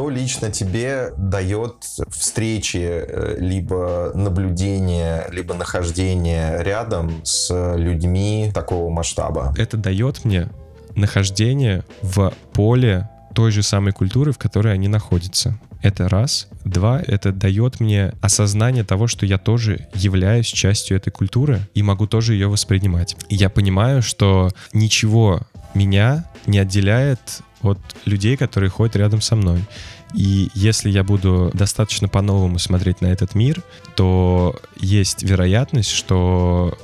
Что лично тебе дает встречи, э, либо наблюдение, либо нахождение рядом с людьми такого масштаба? Это дает мне нахождение в поле той же самой культуры, в которой они находятся. Это раз. Два, это дает мне осознание того, что я тоже являюсь частью этой культуры и могу тоже ее воспринимать. Я понимаю, что ничего меня не отделяет от людей, которые ходят рядом со мной. И если я буду достаточно по-новому смотреть на этот мир, то есть вероятность, что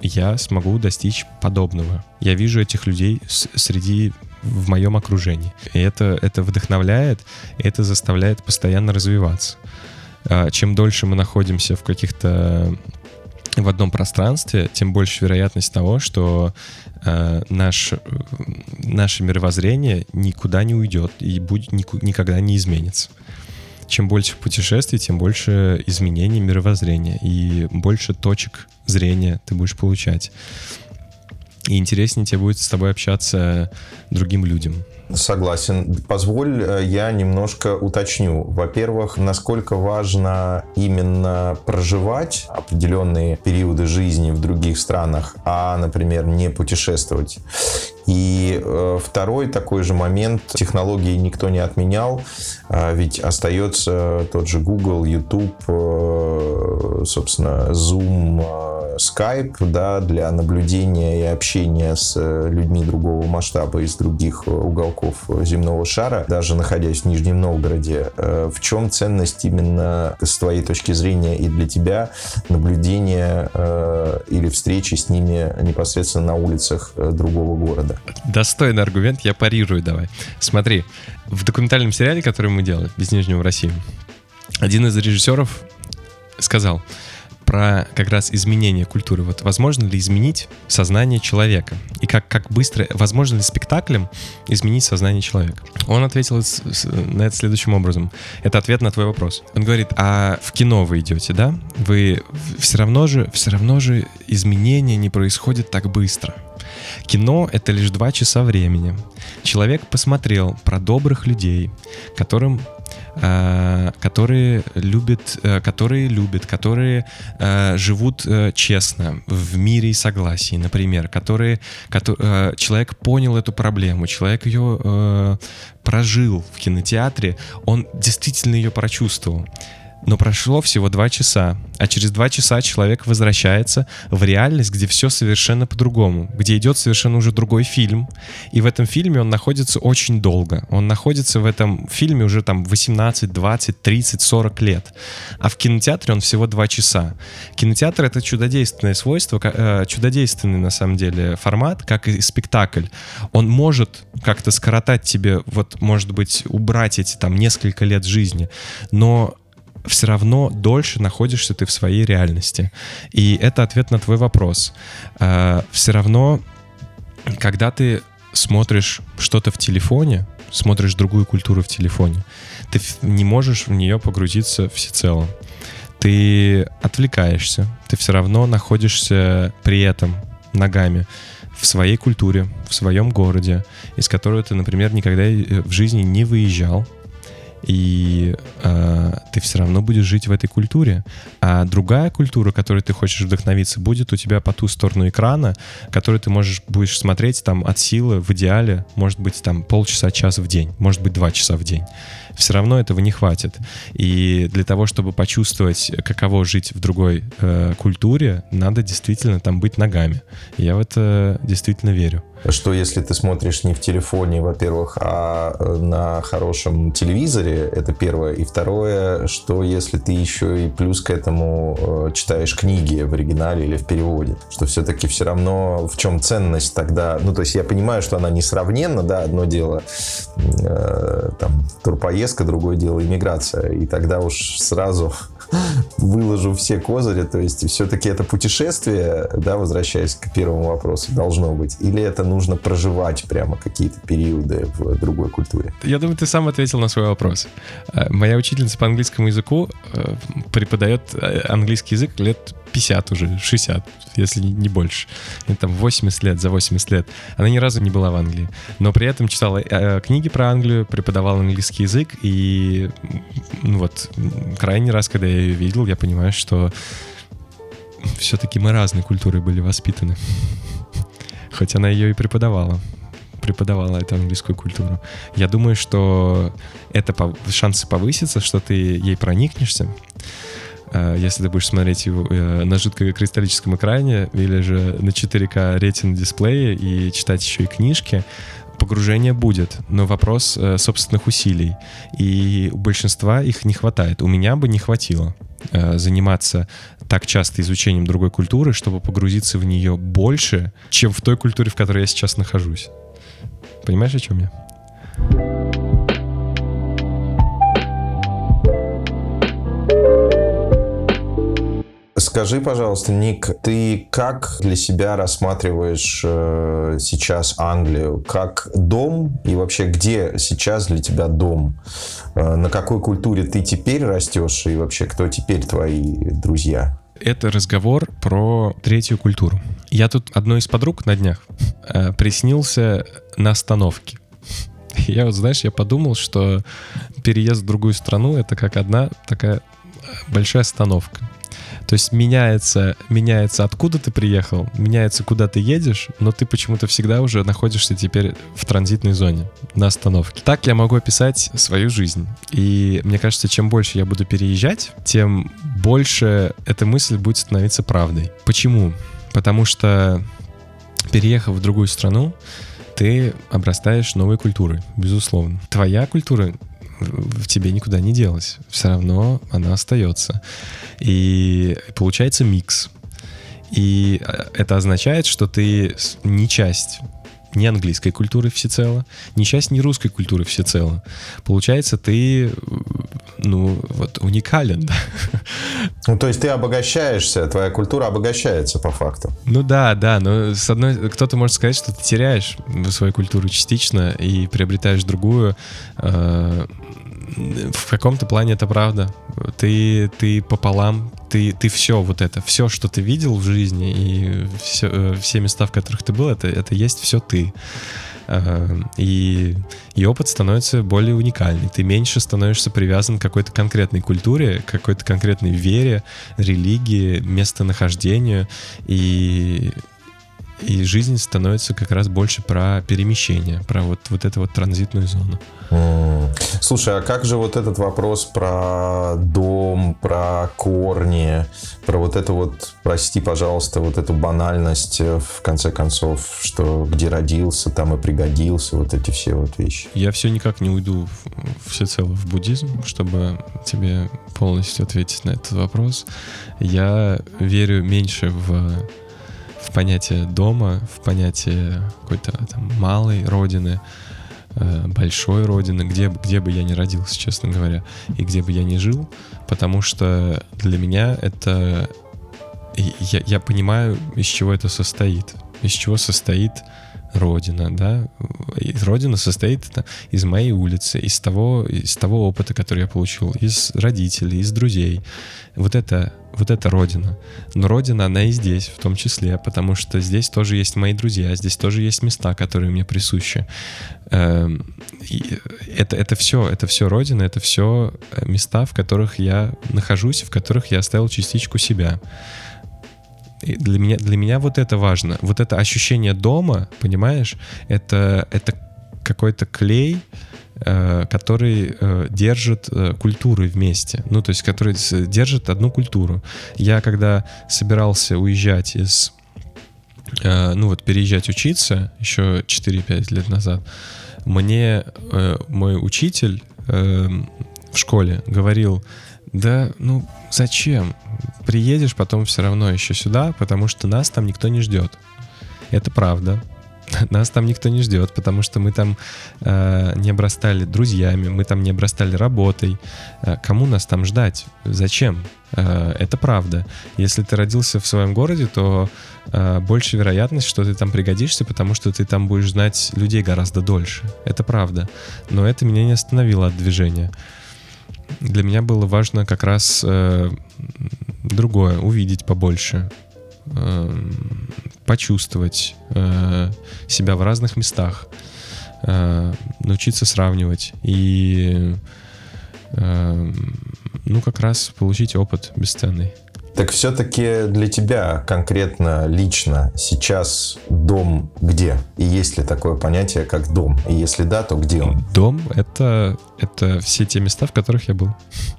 я смогу достичь подобного. Я вижу этих людей среди в моем окружении. И это, это вдохновляет, это заставляет постоянно развиваться. А, чем дольше мы находимся в каких-то в одном пространстве, тем больше вероятность того, что э, наш, наше мировоззрение никуда не уйдет и будет, никогда не изменится. Чем больше путешествий, тем больше изменений мировоззрения и больше точек зрения ты будешь получать и интереснее тебе будет с тобой общаться другим людям. Согласен. Позволь, э, я немножко уточню. Во-первых, насколько важно именно проживать определенные периоды жизни в других странах, а, например, не путешествовать. И э, второй такой же момент, технологии никто не отменял, э, ведь остается тот же Google, YouTube, э, собственно, Zoom, э, Skype, да, для наблюдения и общения с людьми другого масштаба из других уголков земного шара, даже находясь в Нижнем Новгороде. В чем ценность именно с твоей точки зрения и для тебя наблюдения или встречи с ними непосредственно на улицах э, другого города? Достойный аргумент, я парирую давай. Смотри, в документальном сериале, который мы делали, «Без Нижнего в России», один из режиссеров сказал про как раз изменение культуры. Вот возможно ли изменить сознание человека? И как, как быстро, возможно ли спектаклем изменить сознание человека? Он ответил на это следующим образом. Это ответ на твой вопрос. Он говорит, а в кино вы идете, да? Вы все равно же, все равно же изменения не происходят так быстро. Кино — это лишь два часа времени. Человек посмотрел про добрых людей, которым которые любят, э, которые любят, которые э, живут честно в мире и согласии, например, которые, которые человек понял эту проблему, человек ее прожил в кинотеатре, он действительно ее прочувствовал. Но прошло всего два часа, а через два часа человек возвращается в реальность, где все совершенно по-другому, где идет совершенно уже другой фильм, и в этом фильме он находится очень долго. Он находится в этом фильме уже там 18, 20, 30, 40 лет, а в кинотеатре он всего два часа. Кинотеатр — это чудодейственное свойство, э, чудодейственный на самом деле формат, как и спектакль. Он может как-то скоротать тебе, вот, может быть, убрать эти там несколько лет жизни, но все равно дольше находишься ты в своей реальности. И это ответ на твой вопрос. Э, все равно, когда ты смотришь что-то в телефоне, смотришь другую культуру в телефоне, ты не можешь в нее погрузиться всецело. Ты отвлекаешься, ты все равно находишься при этом ногами в своей культуре, в своем городе, из которого ты, например, никогда в жизни не выезжал, и э, ты все равно будешь жить в этой культуре. А другая культура, которой ты хочешь вдохновиться, будет у тебя по ту сторону экрана, которую ты можешь будешь смотреть там от силы в идеале, может быть там полчаса, час в день, может быть два часа в день. Все равно этого не хватит. И для того, чтобы почувствовать, каково жить в другой э, культуре, надо действительно там быть ногами. Я в это действительно верю что если ты смотришь не в телефоне, во-первых, а э, на хорошем телевизоре, это первое. И второе, что если ты еще и плюс к этому э, читаешь книги в оригинале или в переводе, что все-таки все равно в чем ценность тогда, ну, то есть я понимаю, что она несравненна, да, одно дело э, там турпоездка, другое дело иммиграция, и тогда уж сразу выложу все козыри, то есть все-таки это путешествие, да, возвращаясь к первому вопросу, должно быть, или это нужно проживать прямо какие-то периоды в другой культуре? Я думаю, ты сам ответил на свой вопрос. Э, моя учительница по английскому языку э, преподает э, английский язык лет 50 уже, 60, если не больше. И там 80 лет, за 80 лет. Она ни разу не была в Англии. Но при этом читала э, книги про Англию, преподавала английский язык. И ну вот, крайний раз, когда я ее видел, я понимаю, что все-таки мы разные культуры были воспитаны. Хоть она ее и преподавала преподавала эту английскую культуру. Я думаю, что это шансы повысятся, что ты ей проникнешься, если ты будешь смотреть его э, на жидкокристаллическом экране или же на 4К ретин дисплее и читать еще и книжки, погружение будет, но вопрос э, собственных усилий. И у большинства их не хватает. У меня бы не хватило заниматься так часто изучением другой культуры, чтобы погрузиться в нее больше, чем в той культуре, в которой я сейчас нахожусь. Понимаешь, о чем я? Скажи, пожалуйста, Ник, ты как для себя рассматриваешь э, сейчас Англию? Как дом? И вообще, где сейчас для тебя дом? Э, на какой культуре ты теперь растешь? И вообще, кто теперь твои друзья? Это разговор про третью культуру. Я тут одной из подруг на днях э, приснился на остановке. Я вот, знаешь, я подумал, что переезд в другую страну — это как одна такая большая остановка. То есть меняется, меняется, откуда ты приехал, меняется, куда ты едешь, но ты почему-то всегда уже находишься теперь в транзитной зоне, на остановке. Так я могу описать свою жизнь. И мне кажется, чем больше я буду переезжать, тем больше эта мысль будет становиться правдой. Почему? Потому что переехав в другую страну, ты обрастаешь новой культурой, безусловно. Твоя культура в тебе никуда не делась. Все равно она остается. И получается микс. И э, это означает, что ты не часть ни английской культуры всецело, ни часть ни русской культуры всецело. Получается, ты, ну, вот уникален, да. Ну, то есть ты обогащаешься, твоя культура обогащается по факту. Ну да, да, но с одной, кто-то может сказать, что ты теряешь свою культуру частично и приобретаешь другую. Э, в каком-то плане это правда. Ты, ты пополам, ты, ты все вот это, все, что ты видел в жизни и все, э, все места, в которых ты был, это, это есть все ты. И, и опыт становится более уникальный. Ты меньше становишься привязан к какой-то конкретной культуре, какой-то конкретной вере, религии, местонахождению. И, и жизнь становится как раз больше про перемещение, про вот, вот эту вот транзитную зону. Слушай, а как же вот этот вопрос про дом, про корни, про вот это вот, прости, пожалуйста, вот эту банальность, э, в конце концов, что где родился, там и пригодился, вот эти все вот вещи? Я все никак не уйду всецело в буддизм, чтобы тебе полностью ответить на этот вопрос. Я верю меньше в в понятие дома, в понятие какой-то там малой родины, большой родины, где, где бы я ни родился, честно говоря, и где бы я ни жил, потому что для меня это... Я, я понимаю, из чего это состоит. Из чего состоит родина, да? Родина состоит из моей улицы, из того, из того опыта, который я получил, из родителей, из друзей. Вот это вот это родина. Но родина, она и здесь, в том числе, потому что здесь тоже есть мои друзья, здесь тоже есть места, которые мне присущи. Эм, это, это все, это все родина, это все э, места, в которых я нахожусь, в которых я оставил частичку себя. И для меня, для меня вот это важно. Вот это ощущение дома, понимаешь, это, это какой-то клей, который э, держит э, культуры вмесе. Ну, то есть, который держит одну культуру. Я когда собирался уезжать из... Ну, вот переезжать учиться еще 4-5 лет назад, мне мой учитель в школе говорил, да, ну, зачем? Приедешь потом все равно еще сюда, потому что нас там никто не ждет. Это правда. Нас там никто не ждет, потому что мы там э, не обрастали друзьями, мы там не обрастали работой. Э, кому нас там ждать? Зачем? Э, это правда. Если ты родился в своем городе, то э, больше вероятность, что ты там пригодишься, потому что ты там будешь знать людей гораздо дольше. Это правда. Но это меня не остановило от движения. Для меня было важно как раз э, другое, увидеть побольше, э, почувствовать э, себя в разных местах, э, научиться сравнивать и, э, ну, как раз получить опыт бесценный. Так все-таки для тебя конкретно, лично, сейчас дом где? И есть ли такое понятие, как дом? И если да, то где он? Дом — это, это все те места, в которых я был.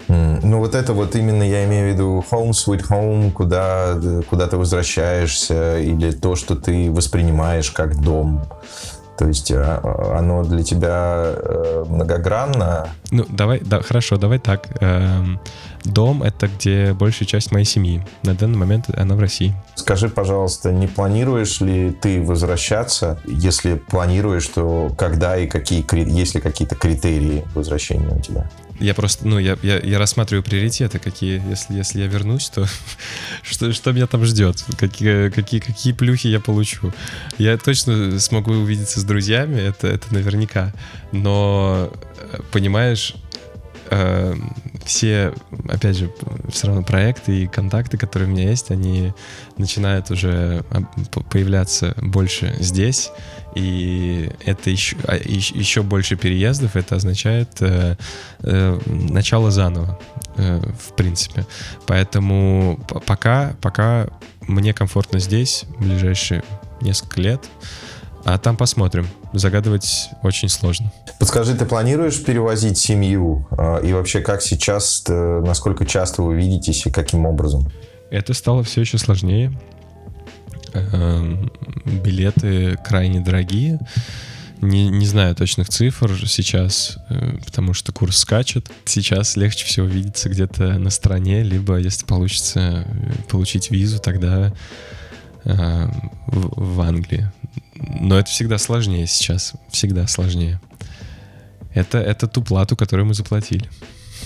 Mm, ну вот это вот именно я имею в виду home sweet home, куда, куда ты возвращаешься, или то, что ты воспринимаешь как дом. То есть а, оно для тебя э, многогранно. Ну, давай, да, хорошо, давай так. Дом — это где большая часть моей семьи. На данный момент она в России. Скажи, пожалуйста, не планируешь ли ты возвращаться? Если планируешь, то когда и какие, есть ли какие-то критерии возвращения у тебя? Я просто, ну, я, я, я рассматриваю приоритеты, какие, если, если я вернусь, то что, что меня там ждет, какие, какие, какие плюхи я получу. Я точно смогу увидеться с друзьями, это, это наверняка. Но, э, понимаешь, все, опять же, все равно проекты и контакты, которые у меня есть, они начинают уже а, появляться больше здесь, и это еще, а, еще больше переездов, это означает э, э, начало заново, э, в принципе. Поэтому пока, пока мне комфортно здесь, в ближайшие несколько лет, а там посмотрим. Загадывать очень сложно. Подскажи, ты планируешь перевозить семью? А, и вообще, как сейчас, насколько часто вы видитесь и каким образом? Это стало все еще сложнее. Эм, билеты крайне дорогие. Не, не знаю точных цифр сейчас, э, потому что курс скачет. Сейчас легче всего видеться где-то на стороне, либо, если получится э, получить визу, тогда э, в, в Англии. Но это всегда сложнее сейчас, всегда сложнее. Это, это ту плату, которую мы заплатили.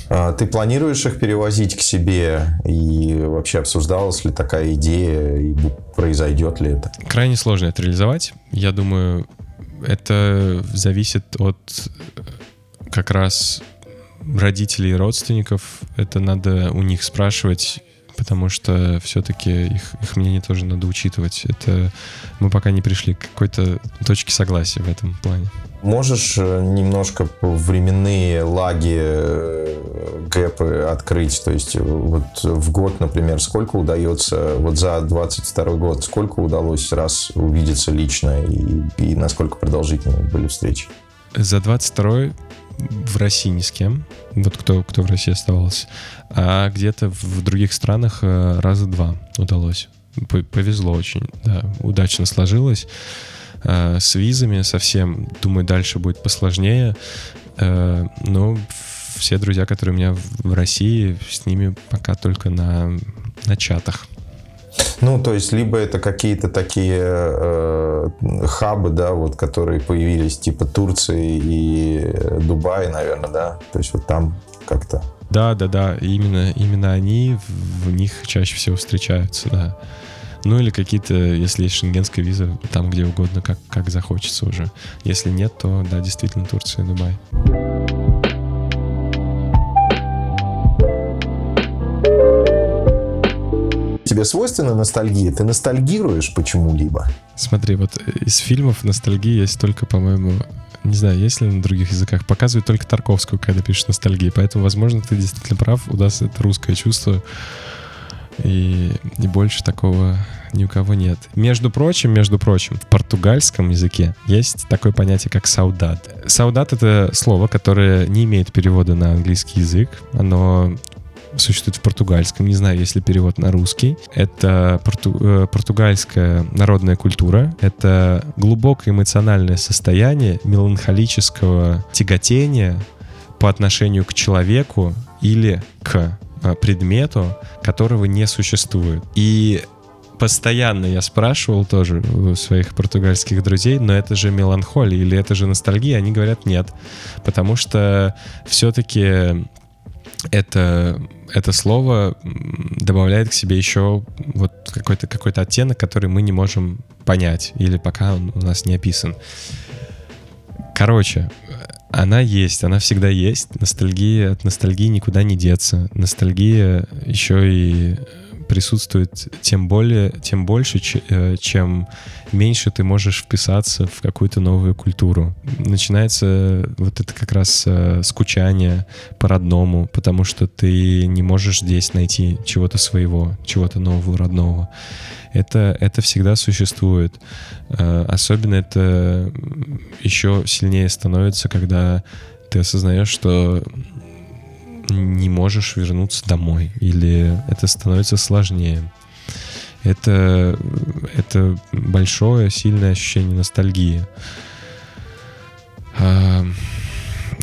А, ты планируешь их перевозить к себе? И вообще обсуждалась ли такая идея? И произойдет ли это? Крайне сложно это реализовать. Я думаю, это зависит от э, как раз родителей и родственников. Это надо у них спрашивать, потому что все-таки их, их мнение тоже надо учитывать. Это мы пока не пришли к какой-то точке согласия в этом плане. Можешь э, немножко временные лаги, э, гэпы открыть? То есть вот в год, например, сколько удается, вот за 22 год, сколько удалось раз увидеться лично и, и насколько продолжительные были встречи? За 22 в России ни с кем, вот кто, кто в России оставался, а где-то в других странах э, раза два удалось. Повезло очень, да, удачно сложилось. Э, с визами совсем, думаю, дальше будет посложнее. Э, но все друзья, которые у меня в России, с ними пока только на, на чатах. Ну, то есть, либо это какие-то такие э, хабы, да, вот, которые появились, типа Турции и Дубай, наверное, да? То есть, вот там как-то... Да, да, да, именно, именно они, в них чаще всего встречаются, да. Ну или какие-то, если есть шенгенская виза, там где угодно, как, как захочется уже. Если нет, то да, действительно Турция и Дубай. Тебе свойственна ностальгия? Ты ностальгируешь почему-либо? Смотри, вот из фильмов ностальгии есть только, по-моему, не знаю, есть ли на других языках, показывают только Тарковскую, когда пишешь ностальгии. Поэтому, возможно, ты действительно прав, у нас это русское чувство. И, и больше такого ни у кого нет. Между прочим, между прочим, в португальском языке есть такое понятие, как саудат. Саудат — это слово, которое не имеет перевода на английский язык. Оно существует в португальском, не знаю, есть ли перевод на русский. Это порту, э, португальская народная культура, это глубокое эмоциональное состояние меланхолического тяготения по отношению к человеку или к э, предмету, которого не существует. И постоянно я спрашивал тоже у своих португальских друзей, но это же меланхолия или это же ностальгия? Они говорят нет, потому что все-таки это, это слово добавляет к себе еще вот какой-то какой оттенок, который мы не можем понять или пока он у нас не описан. Короче, она есть, она всегда есть. Ностальгия от ностальгии никуда не деться. Ностальгия еще и присутствует тем более, тем больше, э, чем меньше ты можешь вписаться в какую-то новую культуру. Начинается вот это как раз э, скучание по-родному, потому что ты не можешь здесь найти чего-то своего, чего-то нового, родного. Это, это всегда существует. Э, особенно это еще сильнее становится, когда ты осознаешь, что не можешь вернуться домой, или это становится сложнее. Это, это большое, сильное ощущение ностальгии. А,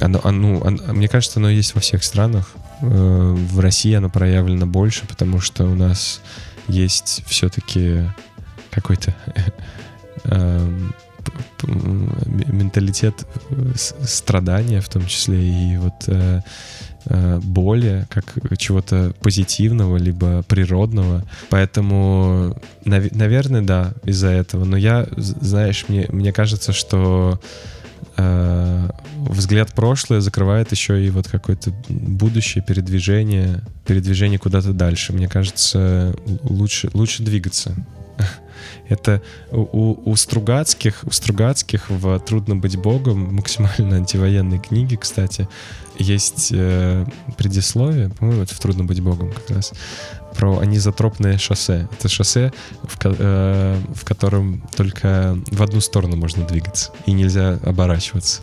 оно, оно, оно, мне кажется, оно есть во всех странах. Э, в России оно проявлено больше, потому что у нас есть все-таки какой-то эм, менталитет э, страдания в том числе и вот э, э, боли как чего-то позитивного либо природного. Поэтому нав- наверное да из-за этого. Но я знаешь мне мне кажется что э, взгляд прошлое закрывает еще и вот какое-то будущее передвижение передвижение куда-то дальше. Мне кажется лучше лучше двигаться это у, у Стругацких, у Стругацких в «Трудно быть богом» максимально антивоенной книги, кстати, есть э, предисловие, по-моему, это в «Трудно быть богом» как раз, про анизотропное шоссе. Это шоссе, в, э, в котором только в одну сторону можно двигаться, и нельзя оборачиваться.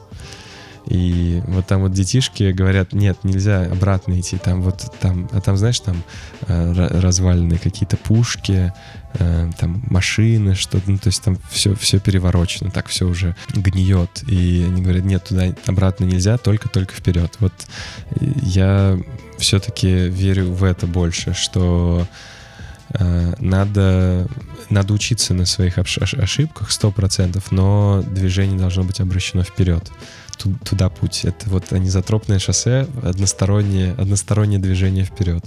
И вот там вот детишки говорят, нет, нельзя обратно идти, там вот там, а там, знаешь, там э, разваленные какие-то пушки, э, там машины, что-то, ну, то есть там все, все переворочено, так все уже гниет. И они говорят, нет, туда обратно нельзя, только-только вперед. Вот я все-таки верю в это больше, что э, надо, надо учиться на своих ошибках 100%, но движение должно быть обращено вперед туда путь. Это вот анизотропное шоссе, одностороннее, одностороннее движение вперед.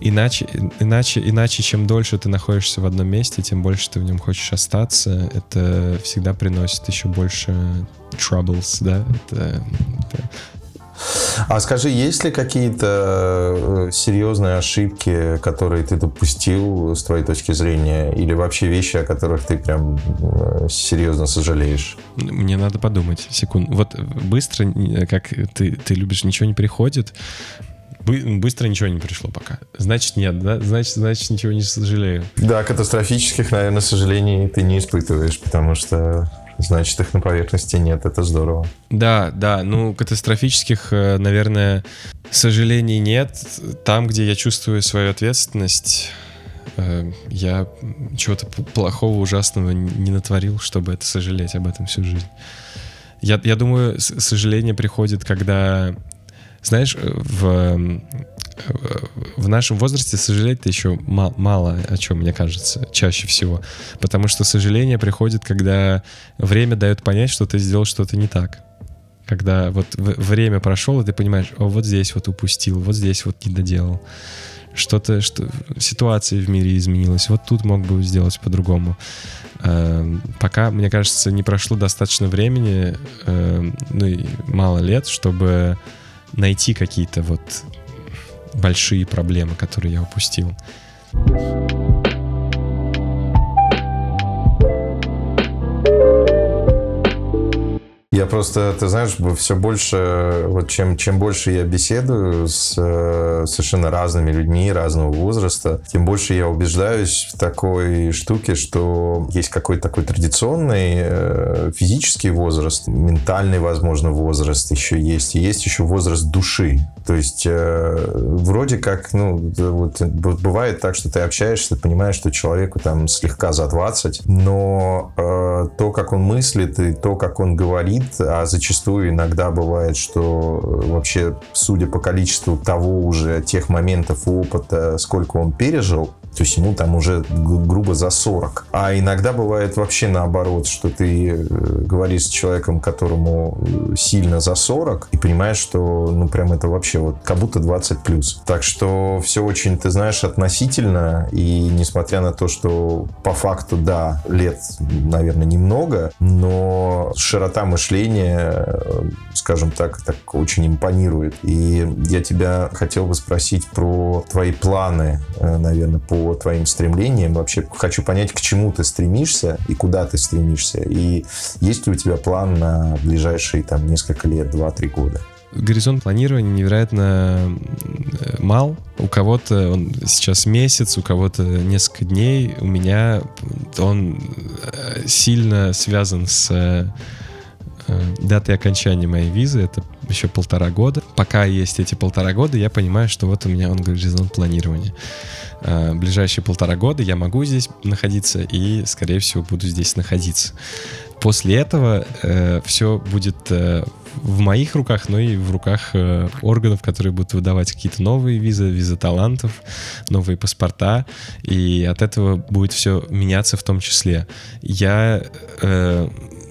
Иначе, иначе, иначе, чем дольше ты находишься в одном месте, тем больше ты в нем хочешь остаться. Это всегда приносит еще больше troubles, да? Это, это а скажи, есть ли какие-то э, серьезные ошибки, которые ты допустил с твоей точки зрения, или вообще вещи, о которых ты прям э, серьезно сожалеешь? Мне надо подумать. Секунду. Вот быстро, как ты, ты любишь, ничего не приходит. Быстро ничего не пришло пока. Значит, нет, да? Значит, значит, ничего не сожалею. Да, катастрофических, наверное, сожалений ты не испытываешь, потому что значит, их на поверхности нет. Это здорово. Да, да. Ну, катастрофических, э, наверное, сожалений нет. Там, где я чувствую свою ответственность, э, я чего-то плохого, ужасного не натворил, чтобы это сожалеть об этом всю жизнь. Я, я думаю, сожаление приходит, когда, знаешь, в в нашем возрасте сожалеть-то еще мало, о чем, мне кажется, чаще всего. Потому что сожаление приходит, когда время дает понять, что ты сделал что-то не так. Когда вот время прошло, и ты понимаешь, о, вот здесь вот упустил, вот здесь вот не доделал. Что-то, что ситуация в мире изменилась. Вот тут мог бы сделать по-другому. Э, пока, мне кажется, не прошло достаточно времени, э, ну и мало лет, чтобы найти какие-то вот большие проблемы, которые я упустил. Я просто, ты знаешь, все больше, вот чем, чем больше я беседую с э, совершенно разными людьми разного возраста, тем больше я убеждаюсь в такой штуке, что есть какой-то такой традиционный э, физический возраст, ментальный, возможно, возраст еще есть, и есть еще возраст души. То есть э, вроде как, ну, вот, бывает так, что ты общаешься, ты понимаешь, что человеку там слегка за 20, но то, как он мыслит и то, как он говорит, а зачастую иногда бывает, что э, вообще, судя по количеству того уже, тех моментов опыта, сколько он пережил, То есть ему там уже грубо за 40. А иногда бывает вообще наоборот, что ты э, говоришь с человеком, которому э, сильно за 40, и понимаешь, что ну прям это вообще вот как будто 20 плюс. Так что все очень, ты знаешь, относительно. И несмотря на то, что по факту, да, лет, наверное, немного, но широта мышления, э, скажем так, так очень импонирует. И я тебя хотел бы спросить про твои планы, наверное, по твоим стремлениям. Вообще хочу понять, к чему ты стремишься и куда ты стремишься. И есть ли у тебя план на ближайшие там несколько лет, 2-3 года? горизонт планирования невероятно э, мал. У кого-то он сейчас месяц, у кого-то несколько дней. У меня он э, сильно связан с э, датой окончания моей визы. Это еще полтора года. Пока есть эти полтора года, я понимаю, что вот у меня он горизонт планирования. Ближайшие полтора года я могу здесь находиться и, скорее всего, буду здесь находиться. После этого э, все будет э, в моих руках, но и в руках э, органов, которые будут выдавать какие-то новые визы, визы талантов, новые паспорта, и от этого будет все меняться в том числе. Я э,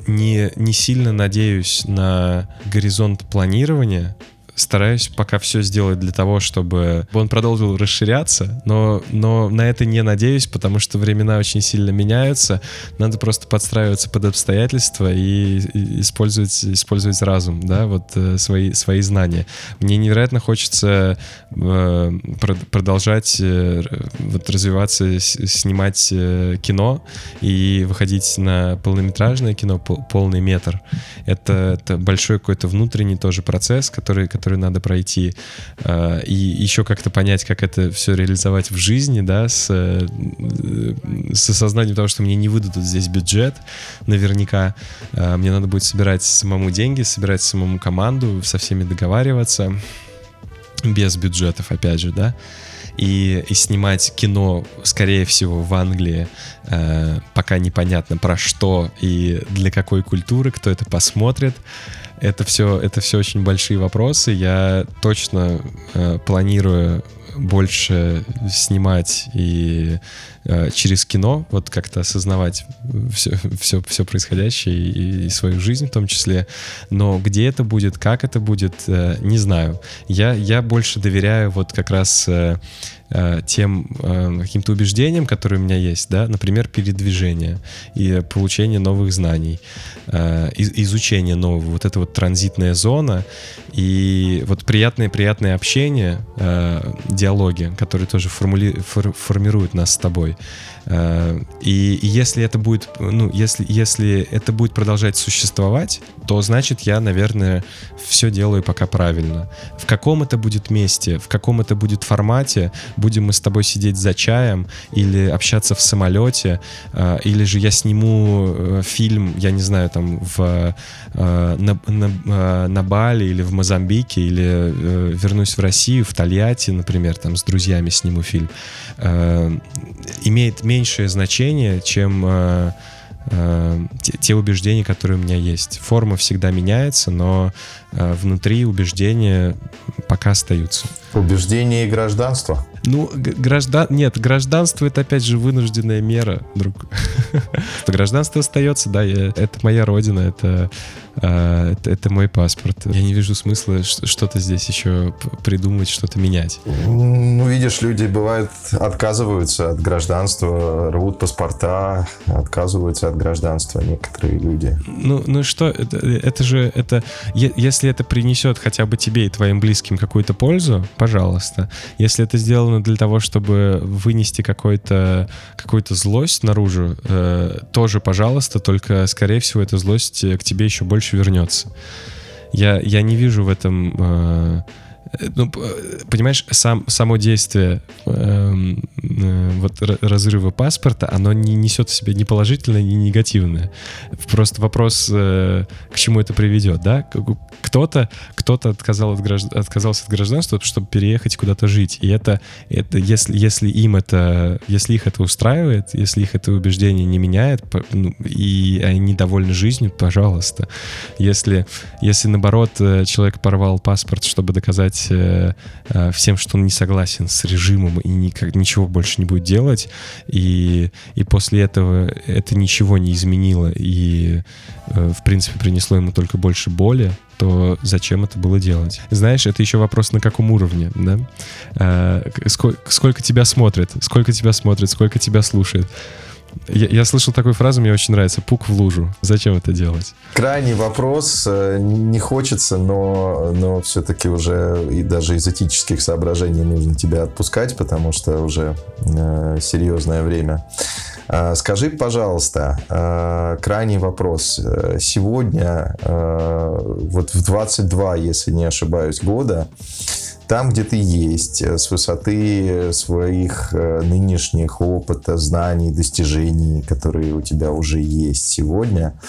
не, не сильно надеюсь на горизонт планирования, стараюсь пока все сделать для того, чтобы он продолжил расширяться, но, но на это не надеюсь, потому что времена очень сильно меняются. Надо просто подстраиваться под обстоятельства и, использовать, использовать разум, да, вот э, свои, свои знания. Мне невероятно хочется э, продолжать э, вот, развиваться, снимать кино и выходить на полнометражное кино, полный метр. Это, это большой какой-то внутренний тоже процесс, который, который который надо пройти, э, и еще как-то понять, как это все реализовать в жизни, да, с, э, с осознанием того, что мне не выдадут здесь бюджет, наверняка. Э, мне надо будет собирать самому деньги, собирать самому команду, со всеми договариваться, без бюджетов, опять же, да и, и снимать кино, скорее всего, в Англии, э, пока непонятно про что и для какой культуры, кто это посмотрит. Это все, это все очень большие вопросы. Я точно э, планирую больше снимать и через кино, вот как-то осознавать все, все, все происходящее и, и свою жизнь в том числе. Но где это будет, как это будет, э, не знаю. Я, я больше доверяю вот как раз э, Э, тем э, каким-то убеждениям, которые у меня есть, да, например, передвижение и получение новых знаний, э, изучение нового, вот это вот транзитная зона и вот приятное-приятное общение, диалоги, которые тоже формули, фор, формируют нас с тобой. И, и если это будет, ну, если, если это будет продолжать существовать, то значит я, наверное, все делаю пока правильно. В каком это будет месте, в каком это будет формате, будем мы с тобой сидеть за чаем или общаться в самолете, э, или же я сниму э, фильм, я не знаю, там в, э, на, на, на Бали или в Мозамбике, или вернусь в Россию, в Тольятти, например, там с друзьями сниму фильм, имеет меньшее значение, чем э, те, те убеждения, которые у меня есть. Форма всегда меняется, но э, внутри убеждения пока остаются. Убеждение и гражданство? Ну, граждан... Нет, гражданство — это, опять же, вынужденная мера, друг. Гражданство остается, да, я... это моя родина, это а, это, это мой паспорт. Я не вижу смысла что-то здесь еще придумать, что-то менять. Ну, видишь, люди, бывает, отказываются от гражданства, рвут паспорта, отказываются от гражданства некоторые люди. Ну, ну что, это, это же, это, если это принесет хотя бы тебе и твоим близким какую-то пользу, пожалуйста. Если это сделано для того, чтобы вынести какую-то злость наружу, э, тоже, пожалуйста, только, скорее всего, эта злость к тебе еще больше вернется. Я, я не вижу в этом... Э, ну, понимаешь, сам, само действие э, э, вот разрыва паспорта, оно не несет в себе ни положительное, ни негативное. Просто вопрос, э, к чему это приведет, да? Кто-то кто-то отказал от гражд... отказался от гражданства, чтобы переехать куда-то жить. И это, это если, если им это, если их это устраивает, если их это убеждение не меняет, ну, и они довольны жизнью, пожалуйста. Если, если наоборот, э, человек порвал паспорт, чтобы доказать сказать э, э, всем, что он не согласен с режимом и никак, ничего больше не будет делать. И, и после этого это ничего не изменило и, э, в принципе, принесло ему только больше боли то зачем это было делать? Знаешь, это еще вопрос на каком уровне, да? Э, сколько, сколько тебя смотрит, сколько тебя смотрит, сколько тебя слушает. Я, я слышал такую фразу, мне очень нравится. Пук в лужу. Зачем это делать? Крайний вопрос. Э, не хочется, но, но все-таки уже и даже из этических соображений нужно тебя отпускать, потому что уже э, серьезное время. Э, скажи, пожалуйста, э, крайний вопрос. Э, сегодня, э, вот в 22, если не ошибаюсь, года, там, где ты есть, э, с высоты своих э, нынешних опыта, знаний, достижений, которые у тебя уже есть сегодня,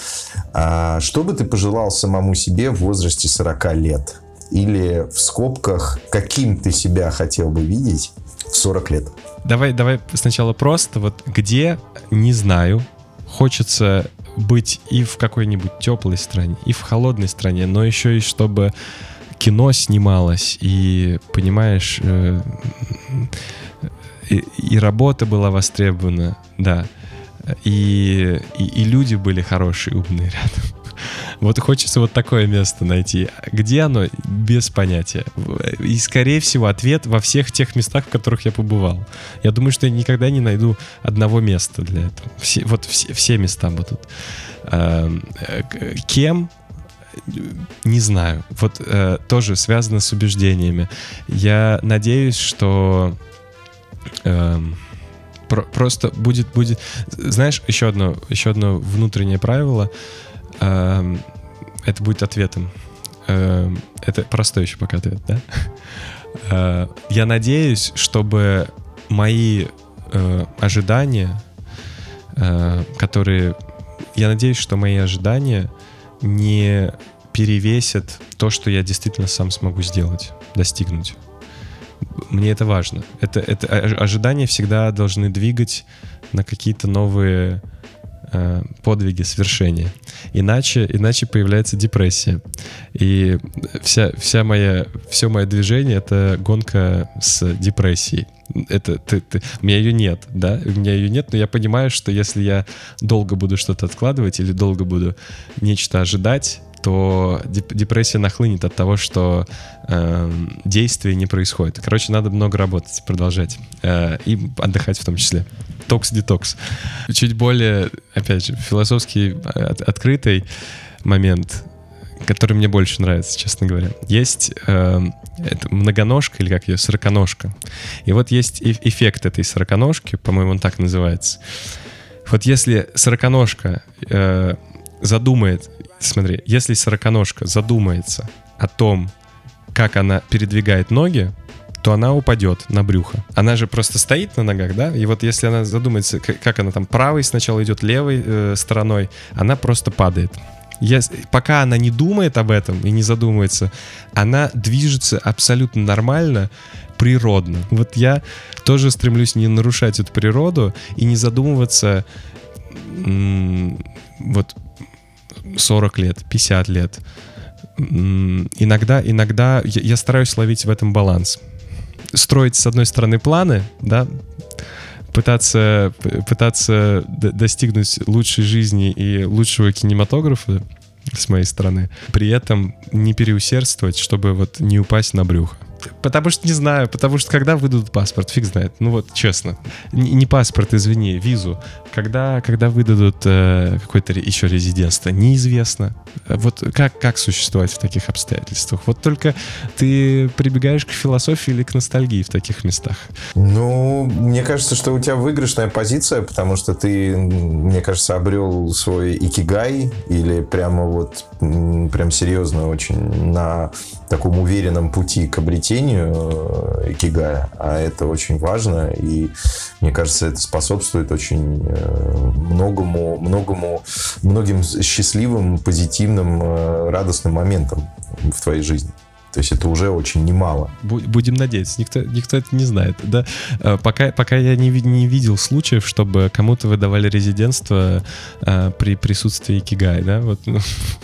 а, что бы ты пожелал самому себе в возрасте 40 лет? Или в скобках, каким ты себя хотел бы видеть в 40 лет? Давай, давай сначала просто, вот где, не знаю, хочется быть и в какой-нибудь теплой стране, и в холодной стране, но еще и чтобы кино снималось, и, понимаешь, э, и, и работа была востребована, да, и, и, и люди были хорошие, умные рядом. Вот хочется вот такое место найти. Где оно? Без понятия. И, скорее всего, ответ во всех тех местах, в которых я побывал. Я думаю, что я никогда не найду одного места для этого. Все, вот все, все места будут. Эм, э, кем? Не знаю. Вот э, тоже связано с убеждениями. Я надеюсь, что э, про просто будет будет. Знаешь, еще одно еще одно внутреннее правило. Э, это будет ответом. Э, это простой еще пока ответ, да? Э, я надеюсь, чтобы мои э, ожидания, э, которые я надеюсь, что мои ожидания не перевесят то, что я действительно сам смогу сделать, достигнуть. Мне это важно. Это, это ожидания всегда должны двигать на какие-то новые э, подвиги, свершения. Иначе, иначе появляется депрессия. И вся, вся моя, все мое движение — это гонка с депрессией. Это, ты, ты, у меня ее нет, да, у меня ее нет, но я понимаю, что если я долго буду что-то откладывать или долго буду нечто ожидать, то депрессия нахлынет от того, что э, действия не происходит. Короче, надо много работать, продолжать. Э, и отдыхать в том числе. Токс-детокс. Чуть более, опять же, философский, от, открытый момент, который мне больше нравится, честно говоря. Есть э, это многоножка, или как ее, сороконожка. И вот есть эффект этой сороконожки, по-моему, он так называется. Вот если сороконожка э, задумает смотри, если сороконожка задумается о том, как она передвигает ноги, то она упадет на брюхо. Она же просто стоит на ногах, да? И вот если она задумается, как она там правой сначала идет левой э, стороной, она просто падает. Если, пока она не думает об этом и не задумывается, она движется абсолютно нормально, природно. Вот я тоже стремлюсь не нарушать эту природу и не задумываться вот 40 лет, 50 лет. Иногда, иногда я, я стараюсь ловить в этом баланс. Строить, с одной стороны, планы, да, пытаться, пытаться достигнуть лучшей жизни и лучшего кинематографа с моей стороны, при этом не переусердствовать, чтобы вот не упасть на брюхо. Потому что не знаю, потому что когда выдадут паспорт, фиг знает. Ну вот, честно. Не, паспорт, извини, визу. Когда, когда выдадут э, какое-то еще резидентство, неизвестно. Вот как, как существовать в таких обстоятельствах? Вот только ты прибегаешь к философии или к ностальгии в таких местах? Ну, мне кажется, что у тебя выигрышная позиция, потому что ты, мне кажется, обрел свой икигай или прямо вот прям серьезно очень на таком уверенном пути к обретению э, икигая, а это очень важно, и мне кажется, это способствует очень э, многому, многому, многим счастливым, позитивным, э, радостным моментам в твоей жизни. То есть это уже очень немало. Будем надеяться. Никто, никто это не знает. Да? Э, пока, пока я не, не видел случаев, чтобы кому-то выдавали резидентство а, при присутствии Кигай, да? Вот. Ну.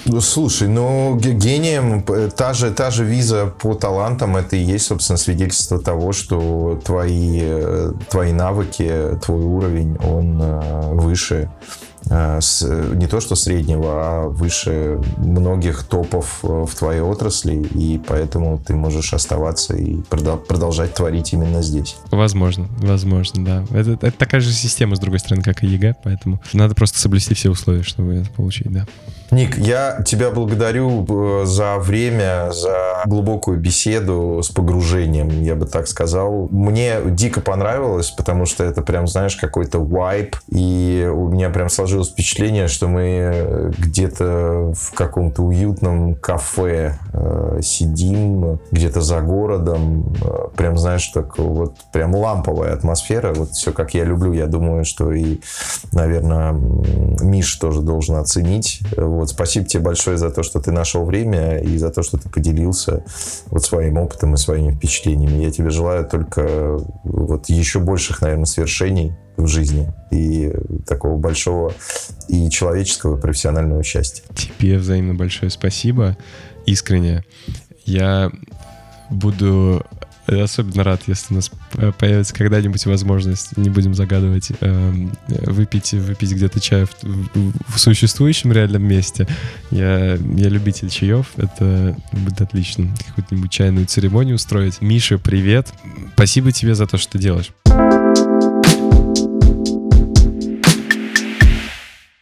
ну, слушай, ну, гением та же, та же виза по талантам, это и есть, собственно, свидетельство того, что твои, э, твои навыки, твой уровень, он выше Э, не то что среднего, а выше многих топов э, в твоей отрасли, и поэтому ты можешь оставаться и продолжать творить именно здесь. Возможно, возможно, да. Это, это такая же система, с другой стороны, как и ЕГЭ, поэтому надо просто соблюсти все условия, чтобы это получить, да. Ник, я тебя благодарю э, за время, за глубокую беседу с погружением, я бы так сказал. Мне дико понравилось, потому что это прям, знаешь, какой-то вайп, и у меня прям сложилось впечатление, что мы где-то в каком-то уютном кафе сидим, где-то за городом, э, прям, знаешь, так вот прям ламповая атмосфера, вот все как я люблю, я думаю, что и, наверное, Миш тоже должен оценить вот, спасибо тебе большое за то, что ты нашел время и за то, что ты поделился вот своим опытом и своими впечатлениями. Я тебе желаю только вот еще больших, наверное, свершений в жизни и такого большого и человеческого, и профессионального счастья. Тебе взаимно большое спасибо, искренне. Я буду особенно рад, если у нас появится когда-нибудь возможность, не будем загадывать, эм, выпить, выпить где-то чай в, в, существующем реальном месте. Я, я любитель чаев, это будет отлично. Какую-нибудь чайную церемонию устроить. Миша, привет. Спасибо тебе за то, что ты делаешь.